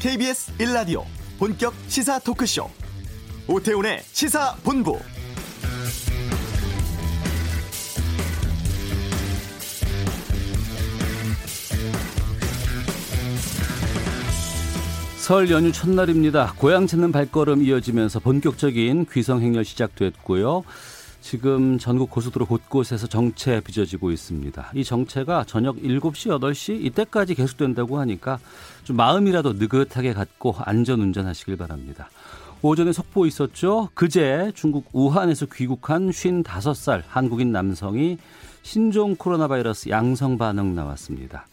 KBS 1라디오 본격 시사 토크쇼 오태훈의 시사본부 설 연휴 첫날입니다. 고향 찾는 발걸음 이어지면서 본격적인 귀성 행렬 시작됐고요. 지금 전국 고속도로 곳곳에서 정체 빚어지고 있습니다. 이 정체가 저녁 7시, 8시 이때까지 계속된다고 하니까 좀 마음이라도 느긋하게 갖고 안전 운전하시길 바랍니다. 오전에 속보 있었죠. 그제 중국 우한에서 귀국한 55살 한국인 남성이 신종 코로나 바이러스 양성 반응 나왔습니다.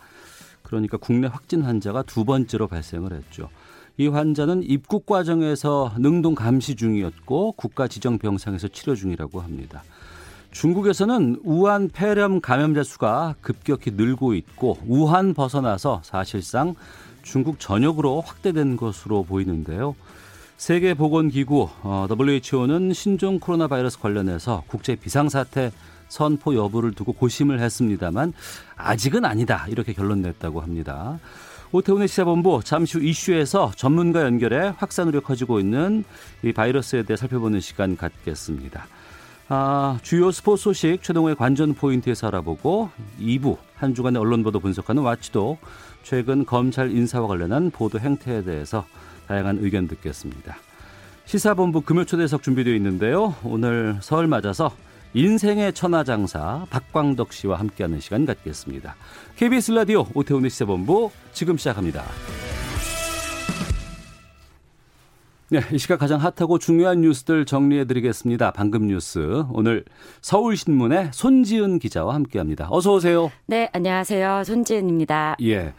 그러니까 국내 확진 환자가 두 번째로 발생을 했죠. 이 환자는 입국 과정에서 능동 감시 중이었고 국가 지정 병상에서 치료 중이라고 합니다. 중국에서는 우한 폐렴 감염자 수가 급격히 늘고 있고 우한 벗어나서 사실상 중국 전역으로 확대된 것으로 보이는데요. 세계보건기구 WHO는 어, 신종 코로나 바이러스 관련해서 국제 비상사태 선포 여부를 두고 고심을 했습니다만 아직은 아니다 이렇게 결론 냈다고 합니다. 오태훈의 시사본부 잠시 후 이슈에서 전문가 연결해 확산 우려 커지고 있는 이 바이러스에 대해 살펴보는 시간 갖겠습니다. 아, 주요 스포츠 소식 최동호의 관전 포인트에서 알아보고 2부 한 주간의 언론 보도 분석하는 와치도 최근 검찰 인사와 관련한 보도 행태에 대해서 다양한 의견 듣겠습니다. 시사본부 금요초대석 준비되어 있는데요. 오늘 설 맞아서 인생의 천하장사 박광덕 씨와 함께하는 시간 갖겠습니다. KBS 라디오 오태훈의 시사본부 지금 시작합니다. 네, 이 시각 가장 핫하고 중요한 뉴스들 정리해드리겠습니다. 방금 뉴스 오늘 서울신문의 손지은 기자와 함께합니다. 어서 오세요. 네, 안녕하세요. 손지은입니다. 예.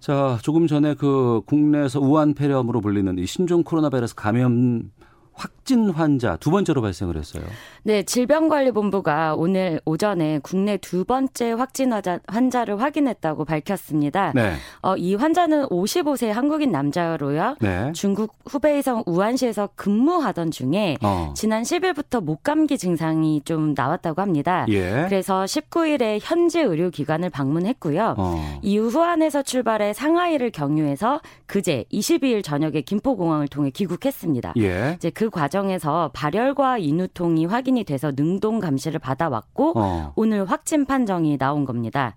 자, 조금 전에 그 국내에서 우한 폐렴으로 불리는 이 신종 코로나 바이러스 감염 확 진 환자 두 번째로 발생을 했어요. 네, 질병관리본부가 오늘 오전에 국내 두 번째 확진 환자, 를 확인했다고 밝혔습니다. 네. 어, 이 환자는 55세 한국인 남자로요. 네. 중국 후베이성 우한시에서 근무하던 중에 어. 지난 10일부터 목감기 증상이 좀 나왔다고 합니다. 예. 그래서 19일에 현지 의료기관을 방문했고요. 어. 이후 후한에서 출발해 상하이를 경유해서 그제 22일 저녁에 김포공항을 통해 귀국했습니다. 예. 이제 그 과정 에서 발열과 인후통이 확인이 돼서 능동 감시를 받아왔고 어. 오늘 확진 판정이 나온 겁니다.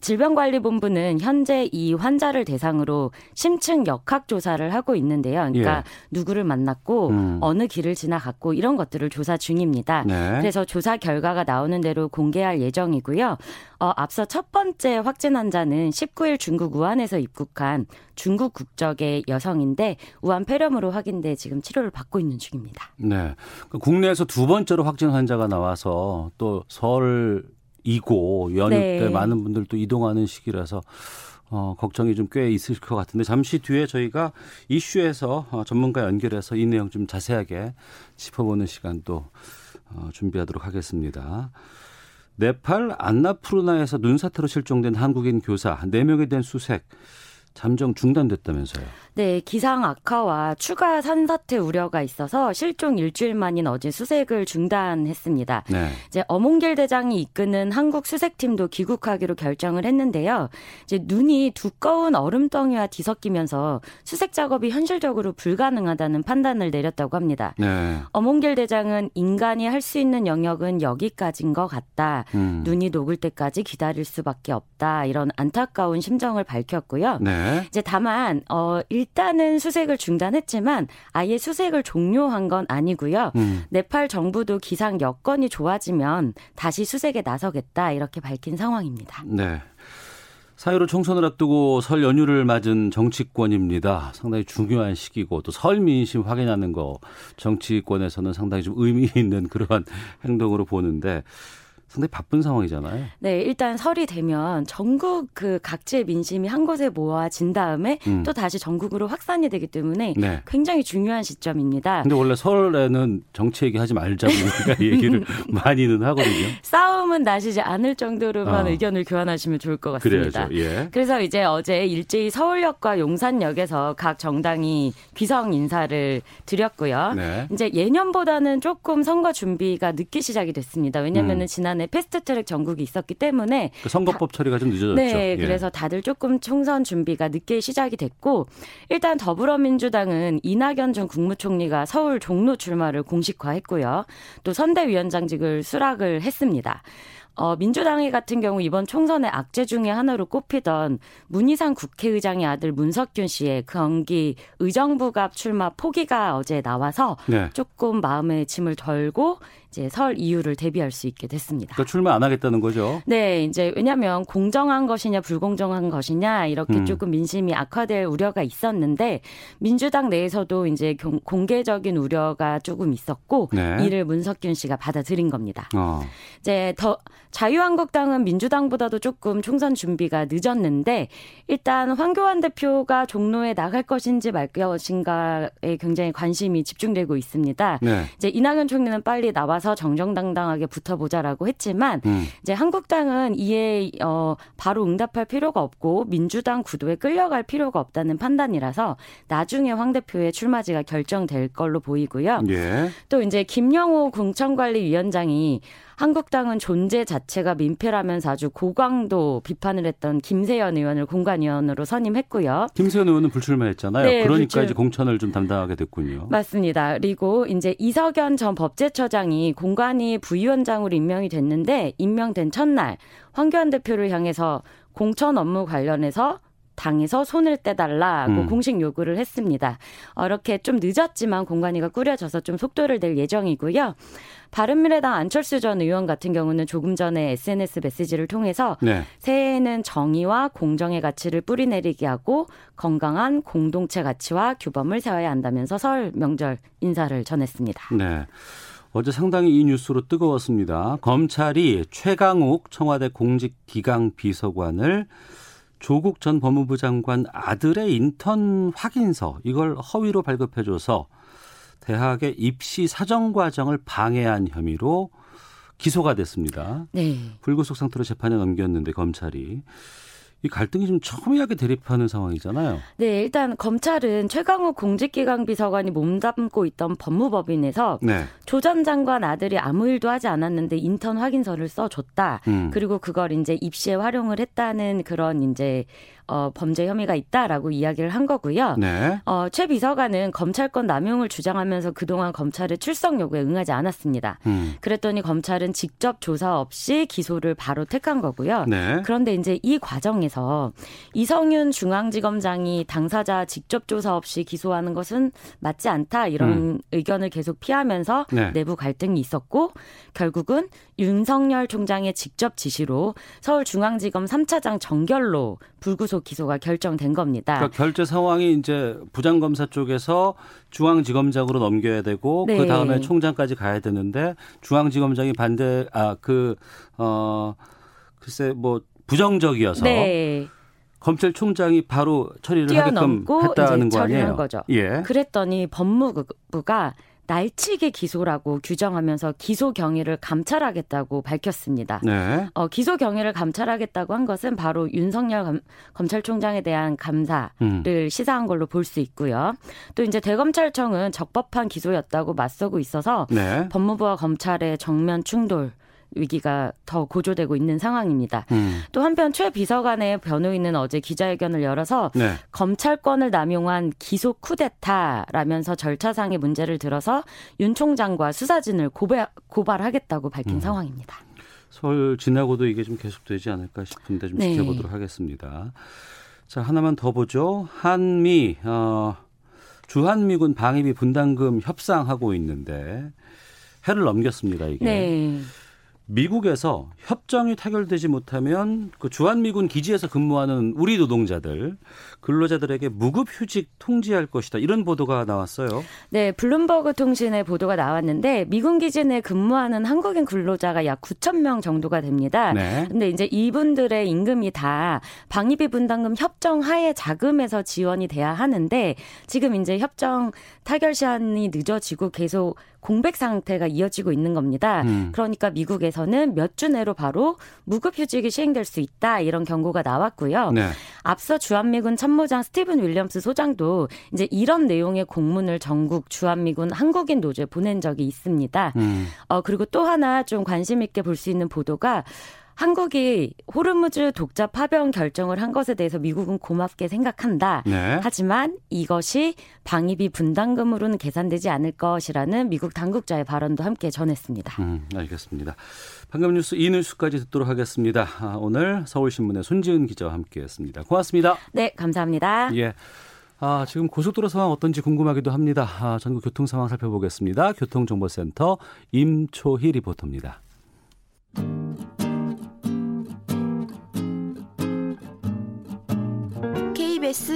질병관리본부는 현재 이 환자를 대상으로 심층 역학 조사를 하고 있는데요. 그러니까 예. 누구를 만났고 음. 어느 길을 지나갔고 이런 것들을 조사 중입니다. 네. 그래서 조사 결과가 나오는 대로 공개할 예정이고요. 어, 앞서 첫 번째 확진 환자는 19일 중국 우한에서 입국한 중국 국적의 여성인데 우한 폐렴으로 확인돼 지금 치료를 받고 있는 중입니다. 네. 그 국내에서 두 번째로 확진 환자가 나와서 또설 이고 연휴 네. 때 많은 분들 도 이동하는 시기라서 어, 걱정이 좀 꽤 있을 것 같은데 잠시 뒤에 저희가 이슈에서 어, 전문가 연결해서 이 내용 좀 자세하게 짚어보는 시간도 어, 준비하도록 하겠습니다. 네팔 안나푸르나에서 눈사태로 실종된 한국인 교사 4명에 대한 수색 잠정 중단됐다면서요. 네, 기상 악화와 추가 산사태 우려가 있어서 실종 일주일 만인 어제 수색을 중단했습니다. 네. 이제 어몽길 대장이 이끄는 한국 수색팀도 귀국하기로 결정을 했는데요. 이제 눈이 두꺼운 얼음덩이와 뒤섞이면서 수색 작업이 현실적으로 불가능하다는 판단을 내렸다고 합니다. 네. 어몽길 대장은 인간이 할 수 있는 영역은 여기까지인 것 같다. 음. 눈이 녹을 때까지 기다릴 수밖에 없다. 이런 안타까운 심정을 밝혔고요. 네. 이제 다만 어 일 단은 수색을 중단했지만 아예 수색을 종료한 건 아니고요. 음. 네팔 정부도 기상 여건이 좋아지면 다시 수색에 나서겠다 이렇게 밝힌 상황입니다. 네. 사회로 총선을 앞두고 설 연휴를 맞은 정치권입니다. 상당히 중요한 시기고 또 설 민심 확인하는 거 정치권에서는 상당히 좀 의미 있는 그러한 행동으로 보는데 상당히 바쁜 상황이잖아요. 네, 일단 설이 되면 전국 그 각지의 민심이 한 곳에 모아진 다음에 음. 또 다시 전국으로 확산이 되기 때문에 네. 굉장히 중요한 시점입니다. 근데 원래 설에는 정치 얘기하지 말자고 우리가 얘기를 많이는 하거든요. 싸움은 나시지 않을 정도로만 어. 의견을 교환하시면 좋을 것 같습니다. 예. 그래서 이제 어제 일제히 서울역과 용산역에서 각 정당이 귀성 인사를 드렸고요. 네. 이제 예년보다는 조금 선거 준비가 늦게 시작이 됐습니다. 왜냐하면 음. 지난 동안에 패스트트랙 전국이 있었기 때문에 그 선거법 처리가 좀 늦어졌죠. 네, 예. 그래서 다들 조금 총선 준비가 늦게 시작이 됐고 일단 더불어민주당은 이낙연 전 국무총리가 서울 종로 출마를 공식화했고요. 또 선대위원장직을 수락을 했습니다. 어, 민주당의 같은 경우 이번 총선의 악재 중의 하나로 꼽히던 문희상 국회의장의 아들 문석균 씨의 경기 의정부갑 출마 포기가 어제 나와서 네. 조금 마음의 짐을 덜고 이제 설 이유를 대비할 수 있게 됐습니다. 그러니까 출마 안 하겠다는 거죠? 네, 이제 왜냐하면 공정한 것이냐 불공정한 것이냐 이렇게 음. 조금 민심이 악화될 우려가 있었는데 민주당 내에서도 이제 공개적인 우려가 조금 있었고 네. 이를 문석균 씨가 받아들인 겁니다. 어. 이제 더 자유한국당은 민주당보다도 조금 총선 준비가 늦었는데 일단 황교안 대표가 종로에 나갈 것인지 말 것인가에 굉장히 관심이 집중되고 있습니다. 네. 이제 이낙연 총리는 빨리 나와 나와서 정정당당하게 붙어보자라고 했지만 음. 이제 한국당은 이에 어 바로 응답할 필요가 없고 민주당 구도에 끌려갈 필요가 없다는 판단이라서 나중에 황 대표의 출마지가 결정될 걸로 보이고요. 예. 또 이제 김영호 공천관리위원장이 한국당은 존재 자체가 민폐라면서 아주 고강도 비판을 했던 김세연 의원을 공관위원으로 선임했고요. 김세연 의원은 불출마했잖아요. 네, 그러니까 불출... 이제 공천을 좀 담당하게 됐군요. 맞습니다. 그리고 이제 이석연 전 법제처장이 공관위 부위원장으로 임명이 됐는데 임명된 첫날 황교안 대표를 향해서 공천 업무 관련해서 당에서 손을 떼달라고 음. 공식 요구를 했습니다. 어, 이렇게 좀 늦었지만 공관위가 꾸려져서 좀 속도를 낼 예정이고요. 바른미래당 안철수 전 의원 같은 경우는 조금 전에 SNS 메시지를 통해서 네. 새해에는 정의와 공정의 가치를 뿌리내리게 하고 건강한 공동체 가치와 규범을 세워야 한다면서 설 명절 인사를 전했습니다. 네. 어제 상당히 이 뉴스로 뜨거웠습니다. 검찰이 최강욱 청와대 공직기강 비서관을 조국 전 법무부 장관 아들의 인턴 확인서 이걸 허위로 발급해줘서 대학의 입시 사정 과정을 방해한 혐의로 기소가 됐습니다. 네. 불구속 상태로 재판에 넘겼는데 검찰이 이 갈등이 좀 첨예하게 대립하는 상황이잖아요. 네, 일단 검찰은 최강욱 공직기강 비서관이 몸담고 있던 법무법인에서 네. 조전 장관 아들이 아무 일도 하지 않았는데 인턴 확인서를 써줬다. 음. 그리고 그걸 이제 입시에 활용을 했다는 그런 이제 어, 범죄 혐의가 있다라고 이야기를 한 거고요. 네. 어, 최 비서관은 검찰권 남용을 주장하면서 그동안 검찰의 출석 요구에 응하지 않았습니다. 음. 그랬더니 검찰은 직접 조사 없이 기소를 바로 택한 거고요. 네. 그런데 이제 이 과정에서 이성윤 중앙지검장이 당사자 직접 조사 없이 기소하는 것은 맞지 않다 이런 음. 의견을 계속 피하면서 네. 내부 갈등이 있었고 결국은 윤석열 총장의 직접 지시로 서울중앙지검 3차장 정결로 불구속 기소가 결정된 겁니다. 그러니까 결제 상황이 이제 부장검사 쪽에서 중앙지검장으로 넘겨야 되고 네. 그 다음에 총장까지 가야 되는데 중앙지검장이 반대 아그어 글쎄 뭐 부정적이어서 네. 검찰총장이 바로 처리를 하게끔 했다는 거 아니에요? 거죠. 예. 그랬더니 법무부가 날치기 기소라고 규정하면서 기소 경위를 감찰하겠다고 밝혔습니다. 네. 어, 기소 경위를 감찰하겠다고 한 것은 바로 윤석열 검, 검찰총장에 대한 감사를 음. 시사한 걸로 볼 수 있고요. 또 이제 대검찰청은 적법한 기소였다고 맞서고 있어서 네. 법무부와 검찰의 정면 충돌 위기가 더 고조되고 있는 상황입니다. 음. 또 한편 최 비서관의 변호인은 어제 기자회견을 열어서 네. 검찰권을 남용한 기소 쿠데타라면서 절차상의 문제를 들어서 윤 총장과 수사진을 고발, 고발하겠다고 밝힌 음. 상황입니다. 설 지나고도 이게 좀 계속되지 않을까 싶은데 좀 네. 지켜보도록 하겠습니다. 자 하나만 더 보죠. 한미 어, 주한미군 방위비 분담금 협상하고 있는데 해를 넘겼습니다 이게. 네. 미국에서 협정이 타결되지 못하면 그 주한미군 기지에서 근무하는 우리 노동자들 근로자들에게 무급 휴직 통지할 것이다. 이런 보도가 나왔어요. 네, 블룸버그 통신의 보도가 나왔는데 미군 기지 내 근무하는 한국인 근로자가 약 9천 명 정도가 됩니다. 네. 근데 이제 이분들의 임금이 다 방위비 분담금 협정 하에 자금에서 지원이 돼야 하는데 지금 이제 협정 타결 시한이 늦어지고 계속 공백 상태가 이어지고 있는 겁니다. 음. 그러니까 미국에서는 몇 주 내로 바로 무급휴직이 시행될 수 있다 이런 경고가 나왔고요. 네. 앞서 주한미군 참모장 스티븐 윌리엄스 소장도 이제 이런 내용의 공문을 전국 주한미군 한국인 노조에 보낸 적이 있습니다. 음. 어, 그리고 또 하나 좀 관심 있게 볼 수 있는 보도가 한국이 호르무즈 독자 파병 결정을 한 것에 대해서 미국은 고맙게 생각한다. 네. 하지만 이것이 방위비 분담금으로는 계산되지 않을 것이라는 미국 당국자의 발언도 함께 전했습니다. 음, 알겠습니다. 방금 뉴스 이 뉴스까지 듣도록 하겠습니다. 아, 오늘 서울신문의 손지은 기자와 함께했습니다. 고맙습니다. 네, 감사합니다. 예. 아, 지금 고속도로 상황 어떤지 궁금하기도 합니다. 아, 전국 교통 상황 살펴보겠습니다. 교통정보센터 임초희 리포터입니다.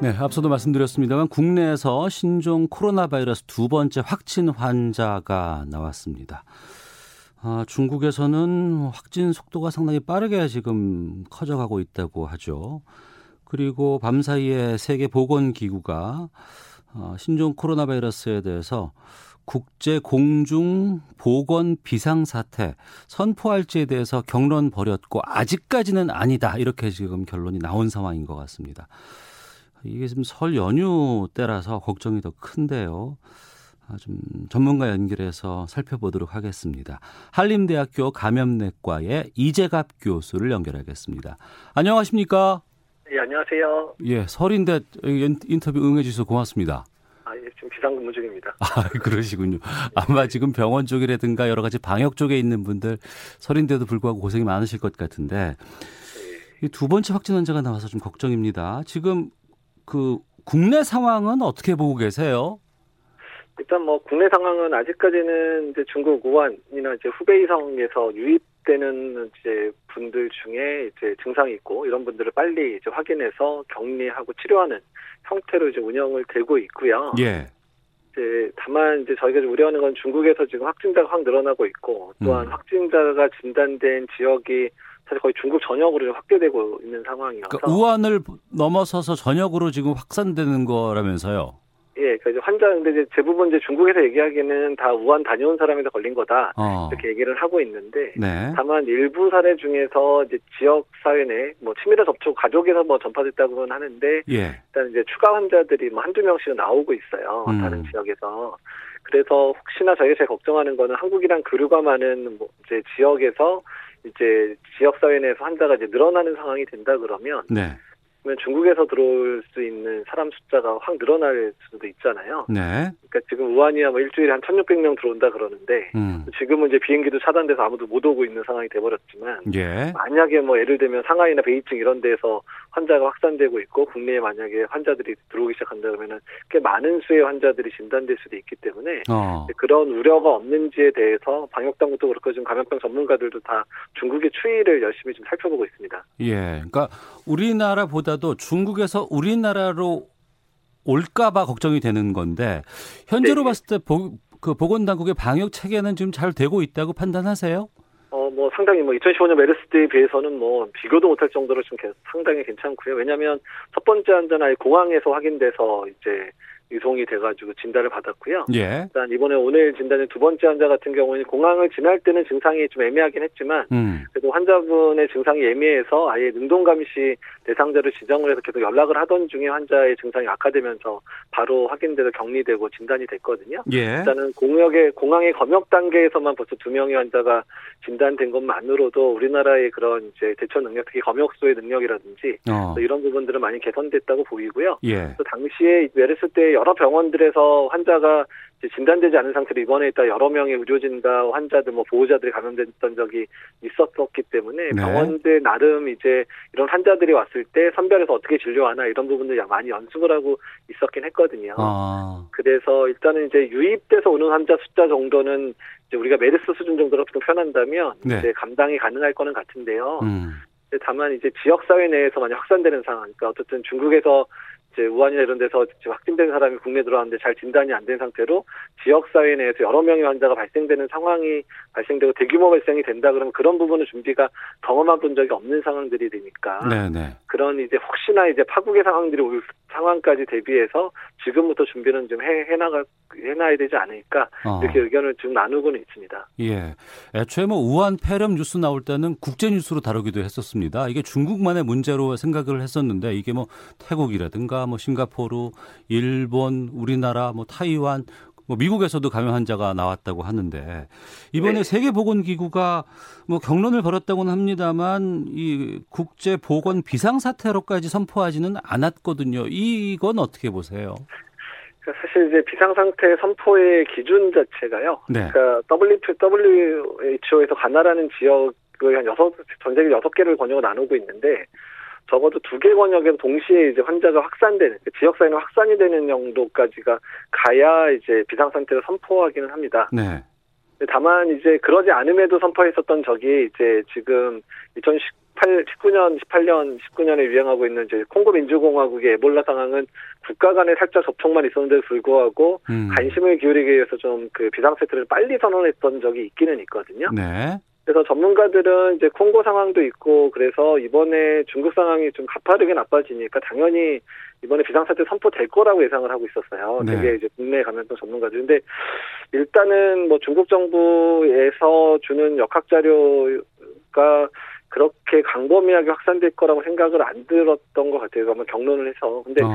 네, 앞서도 말씀드렸습니다만 국내에서 신종 코로나 바이러스 두 번째 확진 환자가 나왔습니다. 아, 중국에서는 확진 속도가 상당히 빠르게 지금 커져가고 있다고 하죠. 그리고 밤사이에 세계 보건기구가 어, 신종 코로나 바이러스에 대해서 국제 공중 보건 비상 사태 선포할지에 대해서 경론 벌였고 아직까지는 아니다 이렇게 지금 결론이 나온 상황인 것 같습니다. 이게 지금 설 연휴 때라서 걱정이 더 큰데요. 아, 좀 전문가 연결해서 살펴보도록 하겠습니다. 한림대학교 감염내과의 이재갑 교수를 연결하겠습니다. 안녕하십니까? 예, 안녕하세요. 예, 설인데 인터뷰 응해 주셔서 고맙습니다. 아, 예, 지금 비상근무 중입니다. 아, 그러시군요. 아마 지금 병원 쪽이라든가 여러 가지 방역 쪽에 있는 분들 설인데도 불구하고 고생이 많으실 것 같은데 네. 두 번째 확진 환자가 나와서 좀 걱정입니다. 지금 그 국내 상황은 어떻게 보고 계세요? 일단 뭐 국내 상황은 아직까지는 이제 중국 우한이나 이제 후베이성에서 유입되는 이제 분들 중에 이제 증상이 있고 이런 분들을 빨리 이제 확인해서 격리하고 치료하는 형태로 이제 운영을 되고 있고요. 예. 이제 다만 이제 저희가 우려하는 건 중국에서 지금 확진자가 확 늘어나고 있고 또한 음. 확진자가 진단된 지역이 사실 거의 중국 전역으로 확대되고 있는 상황이어서 그러니까 우한을 넘어서서 전역으로 지금 확산되는 거라면서요? 예, 그러니까 환자 근데 이제 대부분 이제 중국에서 얘기하기는 다 우한 다녀온 사람에서 걸린 거다 어. 이렇게 얘기를 하고 있는데 네. 다만 일부 사례 중에서 이제 지역 사회 내뭐 친밀한 접촉 가족에서 뭐 전파됐다고는 하는데 예. 일단 이제 추가 환자들이 뭐 한두 명씩 나오고 있어요 음. 다른 지역에서 그래서 혹시나 저희가 제일 걱정하는 거는 한국이랑 교류가 많은 뭐 이제 지역에서 이제 지역 사회 내에서 환자가 이제 늘어나는 상황이 된다 그러면 네. 그러면 중국에서 들어올 수 있는 사람 숫자가 확 늘어날 수도 있잖아요. 네. 그러니까 지금 우한이야 뭐 일주일에 한 1,600명 들어온다 그러는데 음. 지금은 이제 비행기도 차단돼서 아무도 못 오고 있는 상황이 돼버렸지만 예. 만약에 뭐 예를 들면 상하이나 베이징 이런 데서 환자가 확산되고 있고 국내에 만약에 환자들이 들어오기 시작한다 그러면은 꽤 많은 수의 환자들이 진단될 수도 있기 때문에 어. 그런 우려가 없는지에 대해서 방역 당국도 그렇고 지금 감염병 전문가들도 다 중국의 추이를 열심히 좀 살펴보고 있습니다. 예, 그러니까 우리나라보다도 중국에서 우리나라로 올까봐 걱정이 되는 건데 현재로 네. 봤을 때 보, 그 보건당국의 방역 체계는 지금 잘 되고 있다고 판단하세요? 어, 뭐 상당히 뭐 2015년 메르스 때에 비해서는 뭐 비교도 못할 정도로 좀 상당히 괜찮고요. 왜냐하면 첫 번째 환자는 아예 공항에서 확인돼서 이제 유송이 돼가지고 진단을 받았고요. 예. 일단 이번에 오늘 진단의 두 번째 환자 같은 경우는 공항을 지날 때는 증상이 좀 애매하긴 했지만 음. 그래도 환자분의 증상이 애매해서 아예 능동감시 대상자를 지정을 해서 계속 연락을 하던 중에 환자의 증상이 악화되면서 바로 확인돼서 격리되고 진단이 됐거든요. 예. 일단은 공역의 공항의 검역 단계에서만 벌써 두 명의 환자가 진단된 것만으로도 우리나라의 그런 이제 대처 능력, 특히 검역소의 능력이라든지 어. 이런 부분들은 많이 개선됐다고 보이고요. 예. 또 당시에 메르스 때 여러 병원들에서 환자가 진단되지 않은 상태로 입원해 있다 여러 명의 의료진과 환자들 뭐 보호자들이 감염됐던 적이 있었었기 때문에 네. 병원들 나름 이제 이런 환자들이 왔을 때 선별해서 어떻게 진료하나 이런 부분들 많이 연습을 하고 있었긴 했거든요. 아. 그래서 일단은 이제 유입돼서 오는 환자 숫자 정도는 이제 우리가 메르스 수준 정도로 좀 표현한다면 네. 이제 감당이 가능할 거는 같은데요. 음. 다만 이제 지역 사회 내에서 만약 확산되는 상황, 그러니까 어쨌든 중국에서 이제 우한이나 이런 데서 확진된 사람이 국내 에 들어왔는데 잘 진단이 안 된 상태로 지역 사회 내에서 여러 명의 환자가 발생되는 상황이 발생되고 대규모 발생이 된다 그러면 그런 부분을 준비가 경험해 본 적이 없는 상황들이 되니까 네네. 네. 그런 이제 혹시나 이제 파국의 상황들이 올 상황까지 대비해서 지금부터 준비는 좀 해, 해나가 해놔야 되지 않을까 어. 이렇게 의견을 지금 나누고는 있습니다. 예, 애초에 뭐 우한 폐렴 뉴스 나올 때는 국제 뉴스로 다루기도 했었습니다. 이게 중국만의 문제로 생각을 했었는데 이게 뭐 태국이라든가 뭐 싱가포르, 일본, 우리나라, 뭐 타이완 뭐 미국에서도 감염 환자가 나왔다고 하는데 이번에 네. 세계보건기구가 뭐 경론을 벌였다고는 합니다만 이 국제 보건 비상 사태로까지 선포하지는 않았거든요. 이건 어떻게 보세요? 그러니까 사실 이제 비상상태 선포의 기준 자체가요. 네. 그러니까 WHO에서 가나라는 지역을 한 여섯 전 세계 여섯 개를 권역을 나누고 있는데 적어도 두 개 권역에서 동시에 이제 환자가 확산되는 그 지역 사회는 확산이 되는 정도까지가 가야 이제 비상 상태를 선포하기는 합니다. 네. 다만 이제 그러지 않음에도 선포했었던 적이 이제 지금 2018, 19년, 18년, 19년에 유행하고 있는 이제 콩고 민주공화국의 에볼라 상황은 국가 간에 살짝 접촉만 있었는데도 불구하고 음. 관심을 기울이기 위해서 좀 그 비상세태를 빨리 선언했던 적이 있기는 있거든요. 네. 그래서 전문가들은 이제 콩고 상황도 있고 그래서 이번에 중국 상황이 좀 가파르게 나빠지니까 당연히 이번에 비상사태 선포될 거라고 예상을 하고 있었어요. 네. 되게 이제 국내 감염병 전문가들. 근데 일단은 뭐 중국 정부에서 주는 역학 자료가 그렇게 강범위하게 확산될 거라고 생각을 안 들었던 것 같아요. 아마 경론을 해서. 근데 어.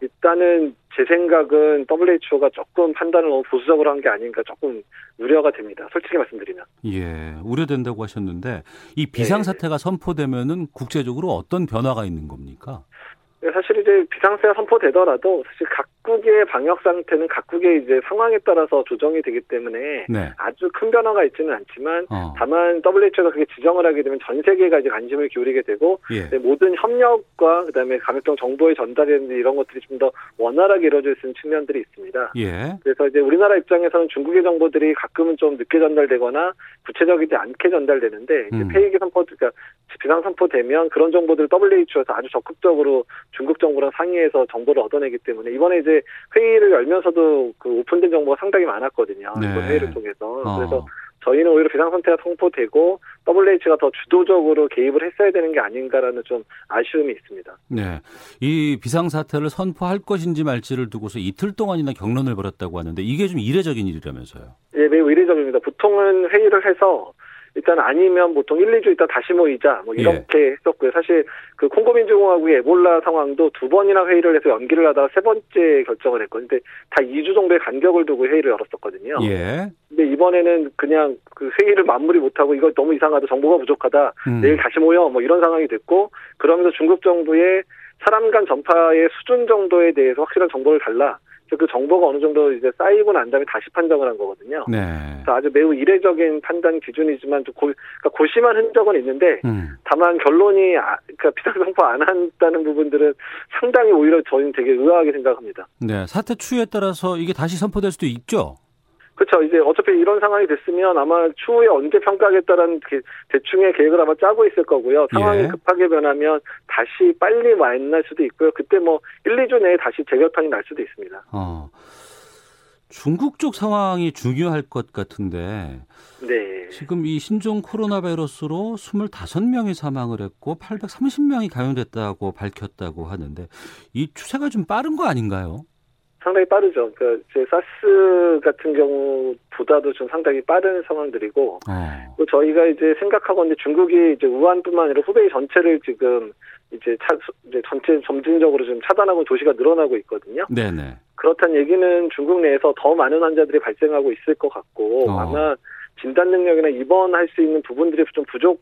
일단은 제 생각은 WHO가 조금 판단을 너무 보수적으로 한 게 아닌가 조금 우려가 됩니다. 솔직히 말씀드리면. 예, 우려된다고 하셨는데 이 비상사태가 네. 선포되면은 국제적으로 어떤 변화가 있는 겁니까? 네, 사실 이제 비상세가 선포되더라도 사실 각 국의 방역 상태는 각국의 이제 상황에 따라서 조정이 되기 때문에 네. 아주 큰 변화가 있지는 않지만 어. 다만 WHO가 그게 지정을 하게 되면 전 세계가 이제 관심을 기울이게 되고 예. 모든 협력과 그다음에 감염병 정보의 전달이라든지 이런 것들이 좀 더 원활하게 이루어질 수 있는 측면들이 있습니다. 예. 그래서 이제 우리나라 입장에서는 중국의 정보들이 가끔은 좀 늦게 전달되거나 구체적이지 않게 전달되는데 이제 음. 폐기기 선포 그러니까 비상 선포되면 그런 정보들을 WHO에서 아주 적극적으로 중국 정부랑 상의해서 정보를 얻어내기 때문에 이번에 이제 회의를 열면서도 그 오픈된 정보가 상당히 많았거든요. 네. 이번 회의를 통해서 어. 그래서 저희는 오히려 비상상태가 통보되고 WH가 더 주도적으로 개입을 했어야 되는 게 아닌가라는 좀 아쉬움이 있습니다. 네. 이 비상사태를 선포할 것인지 말지를 두고서 이틀 동안이나 경론을 벌였다고 하는데 이게 좀 이례적인 일이라면서요? 예, 매우 이례적입니다. 보통은 회의를 해서 일단 아니면 보통 1, 2주 있다 다시 모이자 뭐 이렇게 예. 했었고요. 사실 그 콩고민주공화국의 에볼라 상황도 두 번이나 회의를 해서 연기를 하다가 세 번째 결정을 했거든요. 근데 다 2주 정도의 간격을 두고 회의를 열었었거든요. 예. 근데 이번에는 그냥 그 회의를 마무리 못하고 이거 너무 이상하다 정보가 부족하다 음. 내일 다시 모여 뭐 이런 상황이 됐고 그러면서 중국 정부의 사람 간 전파의 수준 정도에 대해서 확실한 정보를 달라 그 정보가 어느 정도 이제 쌓이고 난 다음에 다시 판정을 한 거거든요. 네. 그래서 아주 매우 이례적인 판단 기준이지만 좀 고, 그러니까 고심한 흔적은 있는데 음. 다만 결론이 아, 그러니까 비상선포 안 한다는 부분들은 상당히 오히려 저희는 되게 의아하게 생각합니다. 네, 사태 추이에 따라서 이게 다시 선포될 수도 있죠. 그렇죠. 이제 어차피 이런 상황이 됐으면 아마 추후에 언제 평가하겠다라는 대충의 계획을 아마 짜고 있을 거고요. 상황이 예. 급하게 변하면 다시 빨리 만날 수도 있고요. 그때 뭐 1, 2주 내에 다시 재결판이 날 수도 있습니다. 어. 중국 쪽 상황이 중요할 것 같은데 네. 지금 이 신종 코로나 바이러스로 25명이 사망을 했고 830명이 감염됐다고 밝혔다고 하는데 이 추세가 좀 빠른 거 아닌가요? 상당히 빠르죠. 그러니까 제 사스 같은 경우보다도 좀 상당히 빠른 상황들이고, 어. 또 저희가 이제 생각하고 있는데 중국이 이제 우한뿐만 아니라 후베이 전체를 지금 이제 차, 이제 전체 점진적으로 좀 차단하고 도시가 늘어나고 있거든요. 네네. 그렇다는 얘기는 중국 내에서 더 많은 환자들이 발생하고 있을 것 같고, 어. 아마 진단 능력이나 입원할 수 있는 부분들이 좀 부족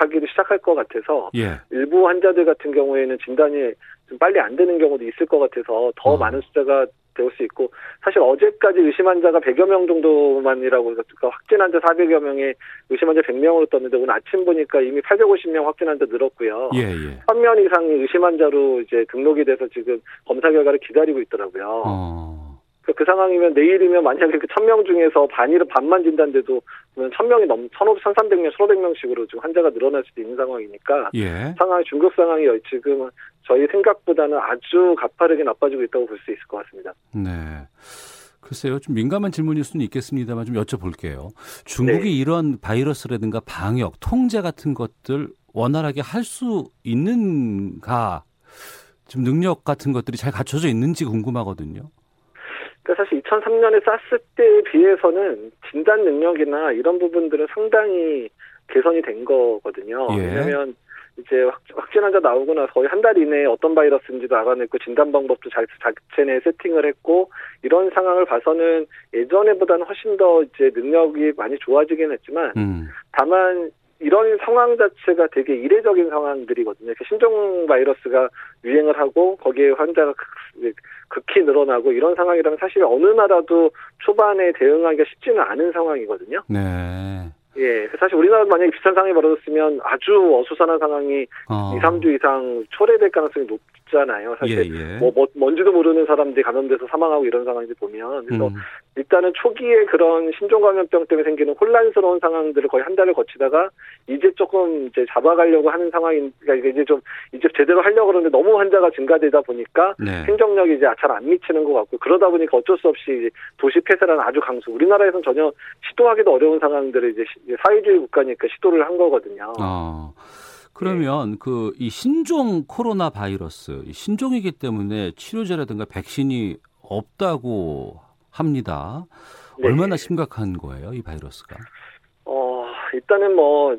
하기도 시작할 것 같아서 예. 일부 환자들 같은 경우에는 진단이 좀 빨리 안 되는 경우도 있을 것 같아서 더 어. 많은 숫자가 배울 수 있고 사실 어제까지 의심 환자가 100여 명 정도만이라고 그러니까 확진 환자 400여 명에 의심 환자 100명으로 떴는데 오늘 아침 보니까 이미 850명 확진 환자 늘었고요. 예, 예. 1000명 이상이 의심 환자로 이제 등록이 돼서 지금 검사 결과를 기다리고 있더라고요. 어. 그, 그 상황이면 내일이면 만약에 그 1000명 중에서 반이를 반만 진단돼도 1000명이 넘 1500, 1300명, 1500명씩으로 지금 환자가 늘어날 수도 있는 상황이니까 예. 상황이 중국 상황이 지금 저희 생각보다는 아주 가파르게 나빠지고 있다고 볼 수 있을 것 같습니다. 네. 글쎄요, 좀 민감한 질문일 수는 있겠습니다만 좀 여쭤볼게요. 중국이 네. 이런 바이러스라든가 방역, 통제 같은 것들 원활하게 할 수 있는가? 좀 능력 같은 것들이 잘 갖춰져 있는지 궁금하거든요. 그러니까 사실 2003년에 쌌을 때에 비해서는 진단 능력이나 이런 부분들은 상당히 개선이 된 거거든요. 예. 왜냐하면 이제 확진 환자 나오고 나서 거의 한 달 이내에 어떤 바이러스인지도 알아냈고 진단 방법도 잘 자체 내 세팅을 했고 이런 상황을 봐서는 예전에보다는 훨씬 더 이제 능력이 많이 좋아지긴 했지만 음. 다만 이런 상황 자체가 되게 이례적인 상황들이거든요. 신종 바이러스가 유행을 하고 거기에 환자가 극히 늘어나고 이런 상황이라면 사실 어느 나라도 초반에 대응하기가 쉽지는 않은 상황이거든요. 네. 예, 사실 우리나라도 만약에 비슷한 상황이 벌어졌으면 아주 어수선한 상황이 어. 2, 3주 이상 초래될 가능성이 높 잖아요. 사실 예, 예. 뭐, 뭐 뭔지도 모르는 사람들이 감염돼서 사망하고 이런 상황인지 보면 그래서 음. 일단은 초기에 그런 신종 감염병 때문에 생기는 혼란스러운 상황들을 거의 한 달을 거치다가 이제 조금 이제 잡아가려고 하는 상황이니까 그러니까 이제 좀 이제 제대로 하려고 그러는데 너무 환자가 증가되다 보니까 네. 행정력이 이제 잘 안 미치는 것 같고 그러다 보니까 어쩔 수 없이 도시 폐쇄라는 아주 강수. 우리나라에서는 전혀 시도하기도 어려운 상황들을 이제 사회주의 국가니까 시도를 한 거거든요. 어. 그러면 네. 그이 신종 코로나 바이러스 신종이기 때문에 치료제라든가 백신이 없다고 합니다. 네. 얼마나 심각한 거예요, 이 바이러스가? 어, 일단은 뭐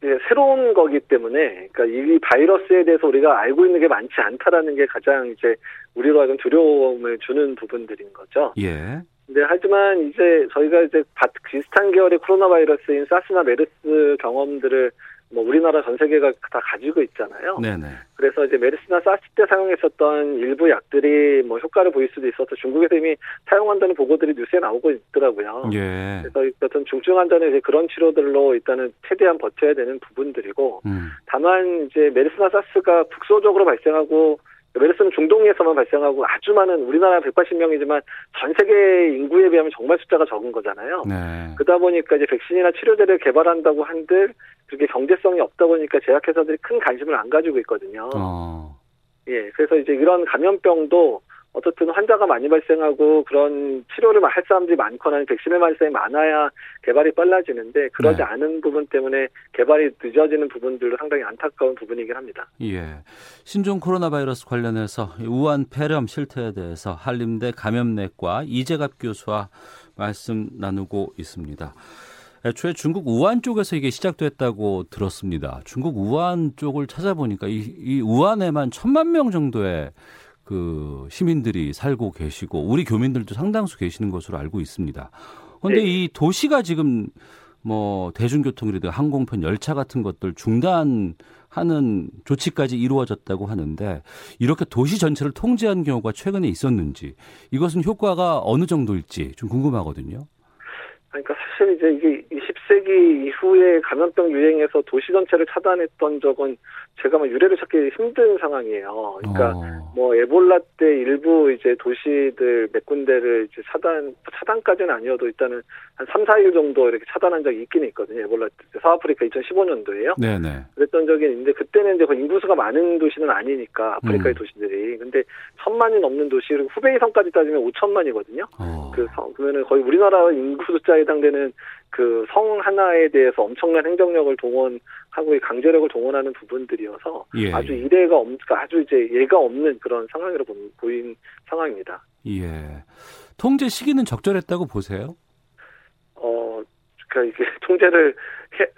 네, 새로운 거기 때문에 그러니까 이 바이러스에 대해서 우리가 알고 있는 게 많지 않다라는 게 가장 이제 우리로 하여금 두려움을 주는 부분들인 거죠. 예. 근데 하지만 이제 저희가 이제 비슷한 계열의 코로나 바이러스인 사스나 메르스 경험들을 뭐 우리나라 전 세계가 다 가지고 있잖아요. 네네. 그래서 이제 메르스나 사스 때 사용했었던 일부 약들이 뭐 효과를 보일 수도 있어서 중국에서 이미 사용한다는 보고들이 뉴스에 나오고 있더라고요. 예. 그래서 어떤 중증 환자는 이제 그런 치료들로 일단은 최대한 버텨야 되는 부분들이고 음. 다만 이제 메르스나 사스가 국소적으로 발생하고 메르스는 중동에서만 발생하고 아주 많은 우리나라 180명이지만 전 세계 인구에 비하면 정말 숫자가 적은 거잖아요. 네. 그러다 보니까 이제 백신이나 치료제를 개발한다고 한들 그게 경제성이 없다 보니까 제약회사들이 큰 관심을 안 가지고 있거든요. 어. 예, 그래서 이제 이런 감염병도 어떻든 환자가 많이 발생하고 그런 치료를 할 사람들이 많거나 맞을 사람이 많아야 개발이 빨라지는데 그러지 네. 않은 부분 때문에 개발이 늦어지는 부분들도 상당히 안타까운 부분이긴 합니다. 예. 신종 코로나 바이러스 관련해서 우한 폐렴 실태에 대해서 한림대 감염내과 이재갑 교수와 말씀 나누고 있습니다. 애초에 중국 우한 쪽에서 이게 시작됐다고 들었습니다. 중국 우한 쪽을 찾아보니까 이, 이 우한에만 천만 명 정도의 그 시민들이 살고 계시고 우리 교민들도 상당수 계시는 것으로 알고 있습니다. 그런데 네. 이 도시가 지금 뭐 대중교통이라든가 항공편 열차 같은 것들 중단하는 조치까지 이루어졌다고 하는데 이렇게 도시 전체를 통제한 경우가 최근에 있었는지 이것은 효과가 어느 정도일지 좀 궁금하거든요. 그러니까 사실 이제 이게 20세기 이후에 감염병 유행에서 도시 전체를 차단했던 적은 제가 뭐 유래를 찾기 힘든 상황이에요. 그러니까 어. 뭐 에볼라 때 일부 이제 도시들 몇 군데를 이제 차단 차단까지는 아니어도 일단은 한 3, 4일 정도 이렇게 차단한 적이 있긴 있거든요. 에볼라 때 사아프리카 2015년도에요. 네네. 그랬던 적이 있는데 그때는 이제 인구수가 많은 도시는 아니니까 아프리카의 음. 도시들이. 근데 천만이 넘는 도시 그리고 후베이 성까지 따지면 5천만이거든요. 어. 그 그러면은 거의 우리나라 인구 숫자에 해당되는 그 성 하나에 대해서 엄청난 행정력을 동원하고 강제력을 동원하는 부분들이어서 예. 아주 이례가 없, 그러니까 아주 이제 예가 없는 그런 상황으로 보인 상황입니다. 예. 통제 시기는 적절했다고 보세요? 어, 그러니까 이게 통제를 해, 해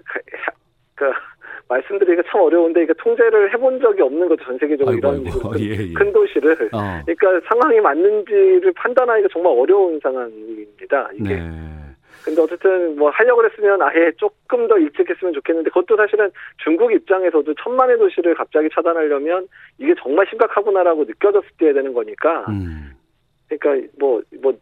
그러니까 말씀드리기가 참 어려운데 이게 통제를 해본 적이 없는 거죠 전 세계적으로 아이고, 이런 아이고. 큰, 예, 예. 큰, 도시를 어. 그러니까 상황이 맞는지를 판단하기가 정말 어려운 상황입니다 이게 네. 근데 어쨌든 뭐 하려고 그랬으면 아예 조금 더 일찍 했으면 좋겠는데 그것도 사실은 중국 입장에서도 천만의 도시를 갑자기 차단하려면 이게 정말 심각하구나라고 느껴졌을 때 해야 되는 거니까 음. 그러니까 뭐뭐 뭐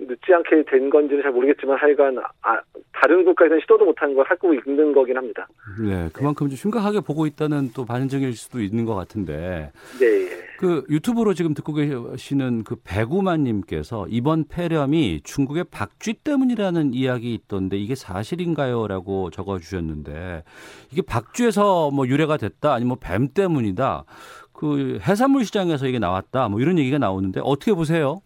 늦지 않게 된 건지는 잘 모르겠지만 하여간 아, 다른 국가에서는 시도도 못한 걸 하고 있는 거긴 합니다. 네, 그만큼 좀 심각하게 보고 있다는 또 반증일 수도 있는 것 같은데. 네. 그 유튜브로 지금 듣고 계시는 그 배구만님께서 이번 폐렴이 중국의 박쥐 때문이라는 이야기 있던데 이게 사실인가요?라고 적어주셨는데 이게 박쥐에서 뭐 유래가 됐다 아니면 뭐뱀 때문이다. 그 해산물 시장에서 이게 나왔다. 뭐 이런 얘기가 나오는데 어떻게 보세요?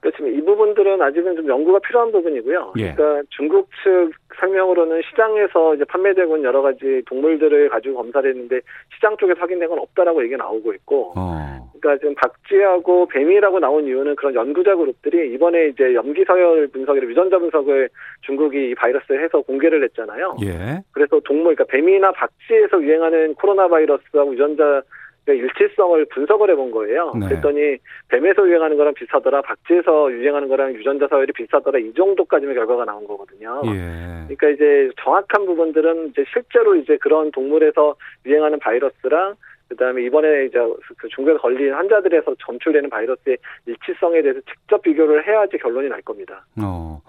그렇지만 이 부분들은 아직은 좀 연구가 필요한 부분이고요. 예. 그러니까 중국 측 설명으로는 시장에서 이제 판매되고 있는 여러 가지 동물들을 가지고 검사를 했는데 시장 쪽에서 확인된 건 없다라고 얘기가 나오고 있고, 어. 그러니까 지금 박쥐하고 뱀이라고 나온 이유는 그런 연구자 그룹들이 이번에 이제 염기 서열 분석이나 유전자 분석을 중국이 이 바이러스를 해서 공개를 했잖아요. 예. 그래서 동물, 그러니까 뱀이나 박쥐에서 유행하는 코로나 바이러스하고 유전자 그러니까 일치성을 분석을 해본 거예요. 네. 그랬더니 뱀에서 유행하는 거랑 비슷하더라, 박쥐에서 유행하는 거랑 유전자 사율이 비슷하더라 이 정도까지의 결과가 나온 거거든요. 예. 그러니까 이제 정확한 부분들은 이제 실제로 이제 그런 동물에서 유행하는 바이러스랑 그다음에 이번에 이제 그 중국에 걸린 환자들에서 점출되는 바이러스의 일치성에 대해서 직접 비교를 해야지 결론이 날 겁니다. 어.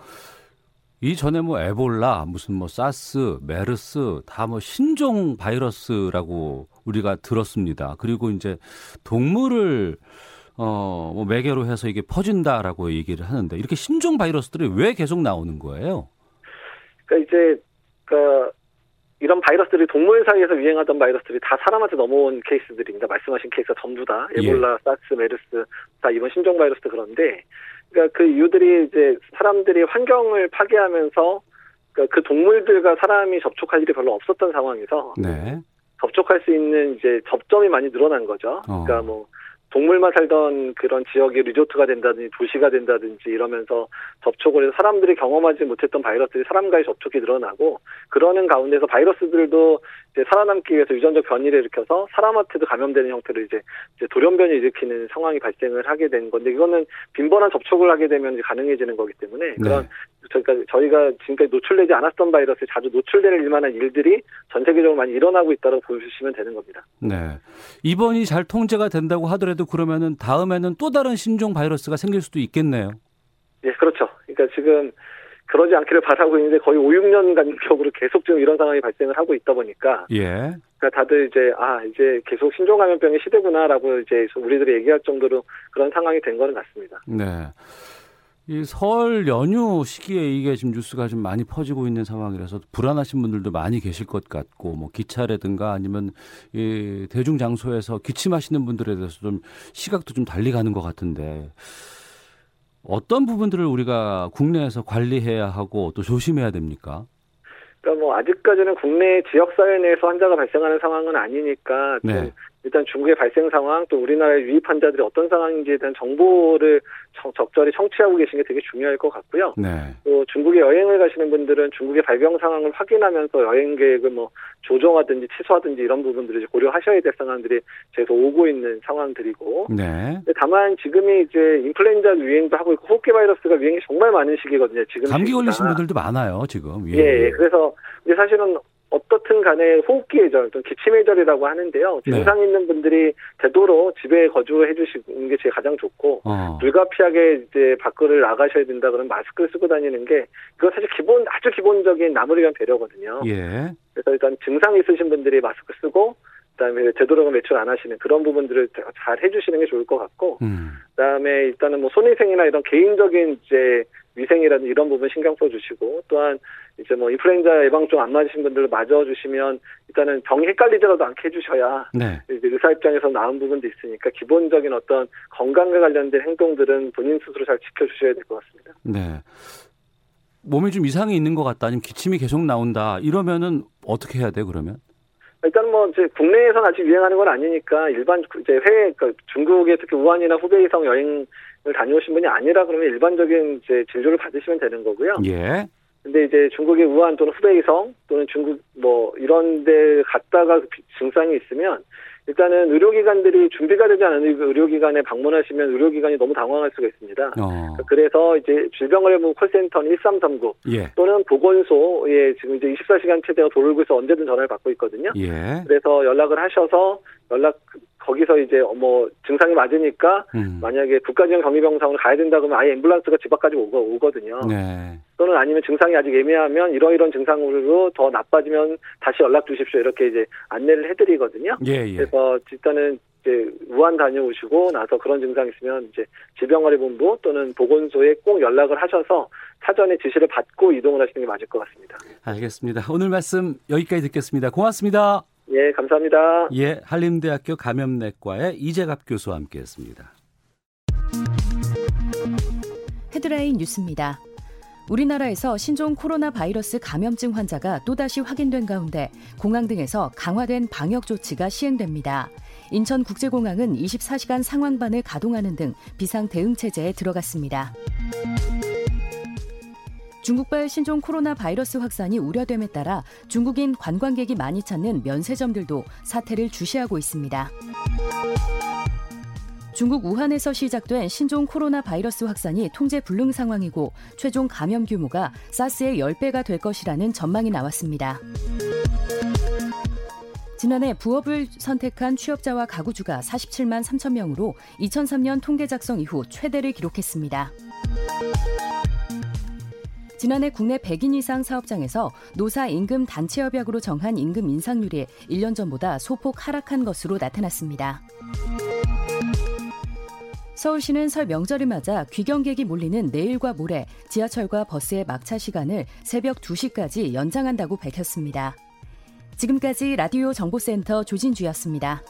이전에 뭐 에볼라, 무슨 뭐 사스, 메르스 다 뭐 신종 바이러스라고 우리가 들었습니다. 그리고 이제 동물을 어, 뭐 매개로 해서 이게 퍼진다라고 얘기를 하는데 이렇게 신종 바이러스들이 왜 계속 나오는 거예요? 그러니까 이제 그 이런 바이러스들이 동물 사이에서 유행하던 바이러스들이 다 사람한테 넘어온 케이스들입니다. 말씀하신 케이스가 전부 다 에볼라, 예. 사스, 메르스 다 이번 신종 바이러스도 그런데 그러니까 그 이유들이 이제 사람들이 환경을 파괴하면서 그러니까 그 동물들과 사람이 접촉할 일이 별로 없었던 상황에서 네. 접촉할 수 있는 이제 접점이 많이 늘어난 거죠. 어. 그러니까 뭐 동물만 살던 그런 지역이 리조트가 된다든지 도시가 된다든지 이러면서 접촉을 해서 사람들이 경험하지 못했던 바이러스들이 사람과의 접촉이 늘어나고 그러는 가운데서 바이러스들도 이제 살아남기 위해서 유전적 변이를 일으켜서 사람한테도 감염되는 형태로 이제, 이제 돌연변이 일으키는 상황이 발생을 하게 된 건데 이거는 빈번한 접촉을 하게 되면 이제 가능해지는 거기 때문에 네. 그런 그러니까 저희가 지금까지 노출되지 않았던 바이러스에 자주 노출될 일만한 일들이 전 세계적으로 많이 일어나고 있다고 보시면 되는 겁니다. 네. 이번이 잘 통제가 된다고 하더라도 그러면은 다음에는 또 다른 신종 바이러스가 생길 수도 있겠네요. 예, 그렇죠. 그러니까 지금 그러지 않기를 바라고 있는데 거의 5, 6년 간격으로 계속 지금 이런 상황이 발생을 하고 있다 보니까 예. 그러니까 다들 이제 아 이제 계속 신종 감염병의 시대구나라고 이제 우리들이 얘기할 정도로 그런 상황이 된 거는 같습니다. 네. 이 설 연휴 시기에 이게 지금 뉴스가 좀 많이 퍼지고 있는 상황이라서 불안하신 분들도 많이 계실 것 같고 뭐 기차라든가 아니면 이 대중 장소에서 기침하시는 분들에 대해서 좀 시각도 좀 달리 가는 것 같은데 어떤 부분들을 우리가 국내에서 관리해야 하고 또 조심해야 됩니까? 그러니까 뭐 아직까지는 국내 지역 사회 내에서 환자가 발생하는 상황은 아니니까 네. 일단 중국의 발생 상황 또 우리나라에 유입 환자들이 어떤 상황인지에 대한 정보를 적절히 청취하고 계신 게 되게 중요할 것 같고요. 네. 또 중국에 여행을 가시는 분들은 중국의 발병 상황을 확인하면서 여행 계획을 뭐 조정하든지 취소하든지 이런 부분들을 고려하셔야 될 상황들이 계속 오고 있는 상황들이고. 네. 다만 지금이 이제 인플루엔자 유행도 하고 있고 호흡기 바이러스가 유행이 정말 많은 시기거든요. 지금 감기 걸리신 분들도 많아요. 지금. 예. 예. 예. 그래서 근데 사실은 어떻든 간에 호흡기 예절, 또 기침 예절이라고 하는데요. 네. 증상 있는 분들이 되도록 집에 거주해 주시는 게 제일 가장 좋고 어. 불가피하게 이제 밖을 나가셔야 된다 그러면 마스크를 쓰고 다니는 게 그거 사실 기본 아주 기본적인 남을 위한 배려거든요. 예. 그래서 일단 증상 있으신 분들이 마스크 쓰고 그다음에 되도록은 외출 안 하시는 그런 부분들을 잘 해주시는 게 좋을 것 같고, 음. 그다음에 일단은 뭐 손위생이나 이런 개인적인 이제 위생이라든 이런 부분 신경 써주시고 또한 이제 뭐 인플루엔자 예방종 안 맞으신 분들 맞아주시면 일단은 병이 헷갈리더라도 않게 해주셔야 네. 이제 의사 입장에서 나은 부분도 있으니까 기본적인 어떤 건강과 관련된 행동들은 본인 스스로 잘 지켜주셔야 될 것 같습니다. 네. 몸에 좀 이상이 있는 것 같다, 아니면 기침이 계속 나온다 이러면은 어떻게 해야 돼 그러면? 일단 뭐 이제 국내에서는 아직 유행하는 건 아니니까 일반 이제 해외 그러니까 중국의 특히 우한이나 후베이성 여행을 다녀오신 분이 아니라 그러면 일반적인 이제 진료를 받으시면 되는 거고요. 예. 근데 이제 중국의 우한 또는 후베이성 또는 중국 뭐 이런 데 갔다가 그 증상이 있으면 일단은 의료기관들이 준비가 되지 않은 의료기관에 방문하시면 의료기관이 너무 당황할 수가 있습니다. 어. 그래서 이제 질병관리본 콜센터는 1339 예. 또는 보건소에 지금 이제 24시간 체제가 돌고 있어 언제든 전화를 받고 있거든요. 예. 그래서 연락을 하셔서 연락 거기서 이제 뭐 증상이 맞으니까 음. 만약에 국가지원 격리병상으로 가야 된다 그러면 아예 앰뷸런스가 집 앞까지 오거, 오거든요. 네. 또는 아니면 증상이 아직 애매하면 이런 이런 증상으로 더 나빠지면 다시 연락 주십시오 이렇게 이제 안내를 해드리거든요. 예, 예. 그래서 일단은 이제 우한 다녀오시고 나서 그런 증상 있으면 이제 질병관리본부 또는 보건소에 꼭 연락을 하셔서 사전에 지시를 받고 이동을 하시는 게 맞을 것 같습니다. 알겠습니다. 오늘 말씀 여기까지 듣겠습니다. 고맙습니다. 예, 감사합니다. 예, 한림대학교 감염내과의 이재갑 교수와 함께했습니다. 헤드라인 뉴스입니다. 우리나라에서 신종 코로나 바이러스 감염증 환자가 또다시 확인된 가운데 공항 등에서 강화된 방역 조치가 시행됩니다. 인천국제공항은 24시간 상황반을 가동하는 등 비상 대응 체제에 들어갔습니다. 중국발 신종 코로나 바이러스 확산이 우려됨에 따라 중국인 관광객이 많이 찾는 면세점들도 사태를 주시하고 있습니다. 중국 우한에서 시작된 신종 코로나 바이러스 확산이 통제 불능 상황이고 최종 감염 규모가 사스의 10배가 될 것이라는 전망이 나왔습니다. 지난해 부업을 선택한 취업자와 가구주가 47만 3천 명으로 2003년 통계 작성 이후 최대를 기록했습니다. 지난해 국내 100인 이상 사업장에서 노사 임금 단체 협약으로 정한 임금 인상률이 1년 전보다 소폭 하락한 것으로 나타났습니다. 서울시는 설 명절을 맞아 귀경객이 몰리는 내일과 모레 지하철과 버스의 막차 시간을 새벽 2시까지 연장한다고 밝혔습니다. 지금까지 라디오 정보센터 조진주였습니다.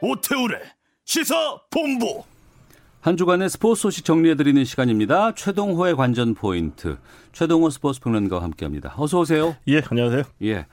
오태우래 시사 본부 한 주간의 스포츠 소식 정리해드리는 시간입니다. 최동호의 관전 포인트. 최동호 스포츠 평론가와 함께합니다. 어서 오세요. 예, 안녕하세요. 예.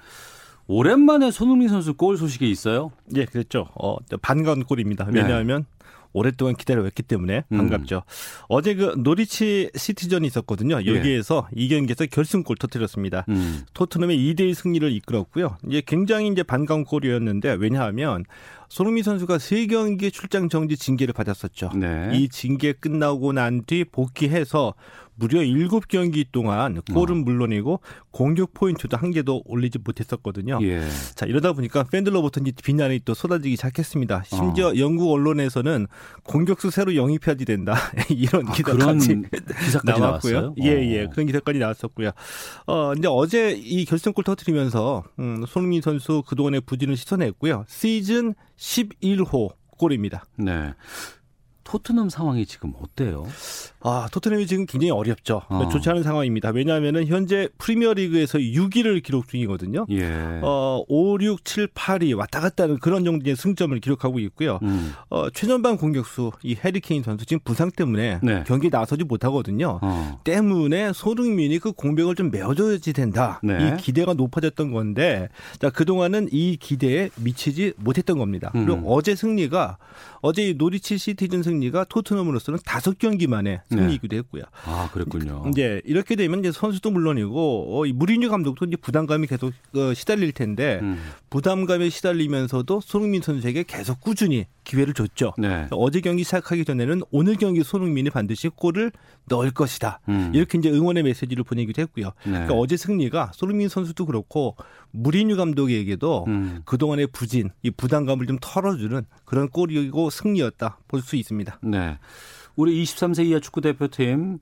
오랜만에 손흥민 선수 골 소식이 있어요? 예, 그랬죠. 어, 반가운 골입니다. 왜냐하면 네. 오랫동안 기다려왔기 때문에 음. 반갑죠. 음. 어제 그 노리치 시티전이 있었거든요. 예. 여기에서 예. 이 경기에서 결승골 터뜨렸습니다. 음. 토트넘의 2대1 승리를 이끌었고요. 이제 굉장히 이제 반가운 골이었는데 왜냐하면 손흥민 선수가 세 경기 출장 정지 징계를 받았었죠. 네. 이 징계 끝나고 난 뒤 복귀해서 무려 7경기 동안 골은 어. 물론이고 공격 포인트도 한 개도 올리지 못했었거든요. 예. 자 이러다 보니까 팬들로부터 이제 비난이 또 쏟아지기 시작했습니다. 심지어 어. 영국 언론에서는 공격수 새로 영입해야지 된다 이런 아, 기사까지, 기사까지 나왔고요. 예예 어. 그런 기사까지 나왔었고요. 어 이제 어제 이 결승골 터트리면서 음, 손흥민 선수 그동안의 부진을 씻어냈고요. 시즌 11호 골입니다. 네. 토트넘 상황이 지금 어때요? 아, 토트넘이 지금 굉장히 어렵죠. 어. 좋지 않은 상황입니다. 왜냐하면 현재 프리미어리그에서 6위를 기록 중이거든요. 예. 어, 5, 6, 7, 8위 왔다 갔다 하는 그런 정도의 승점을 기록하고 있고요. 음. 어, 최전방 공격수 이 해리케인 선수 지금 부상 때문에 네. 경기에 나서지 못하거든요. 어. 때문에 손흥민이 그 공백을 좀 메워줘야지 된다. 네. 이 기대가 높아졌던 건데 자, 그동안은 이 기대에 미치지 못했던 겁니다. 음. 그리고 어제 승리가 어제 노리치 시티즌 승리가 토트넘으로서는 다섯 경기 만에 승리이기도 했고요. 아 그랬군요. 이제 이렇게 되면 이제 선수도 물론이고 어, 이 무리뉴 감독도 이제 부담감이 계속 어, 시달릴 텐데 음. 부담감에 시달리면서도 손흥민 선수에게 계속 꾸준히 기회를 줬죠. 네. 어제 경기 시작하기 전에는 오늘 경기 손흥민이 반드시 골을 넣을 것이다. 음. 이렇게 이제 응원의 메시지를 보내기도 했고요. 네. 그러니까 어제 승리가 손흥민 선수도 그렇고 무리뉴 감독에게도 음. 그동안의 부진, 이 부담감을 좀 털어주는 그런 골이고 승리였다 볼 수 있습니다. 네. 우리 23세 이하 축구 대표팀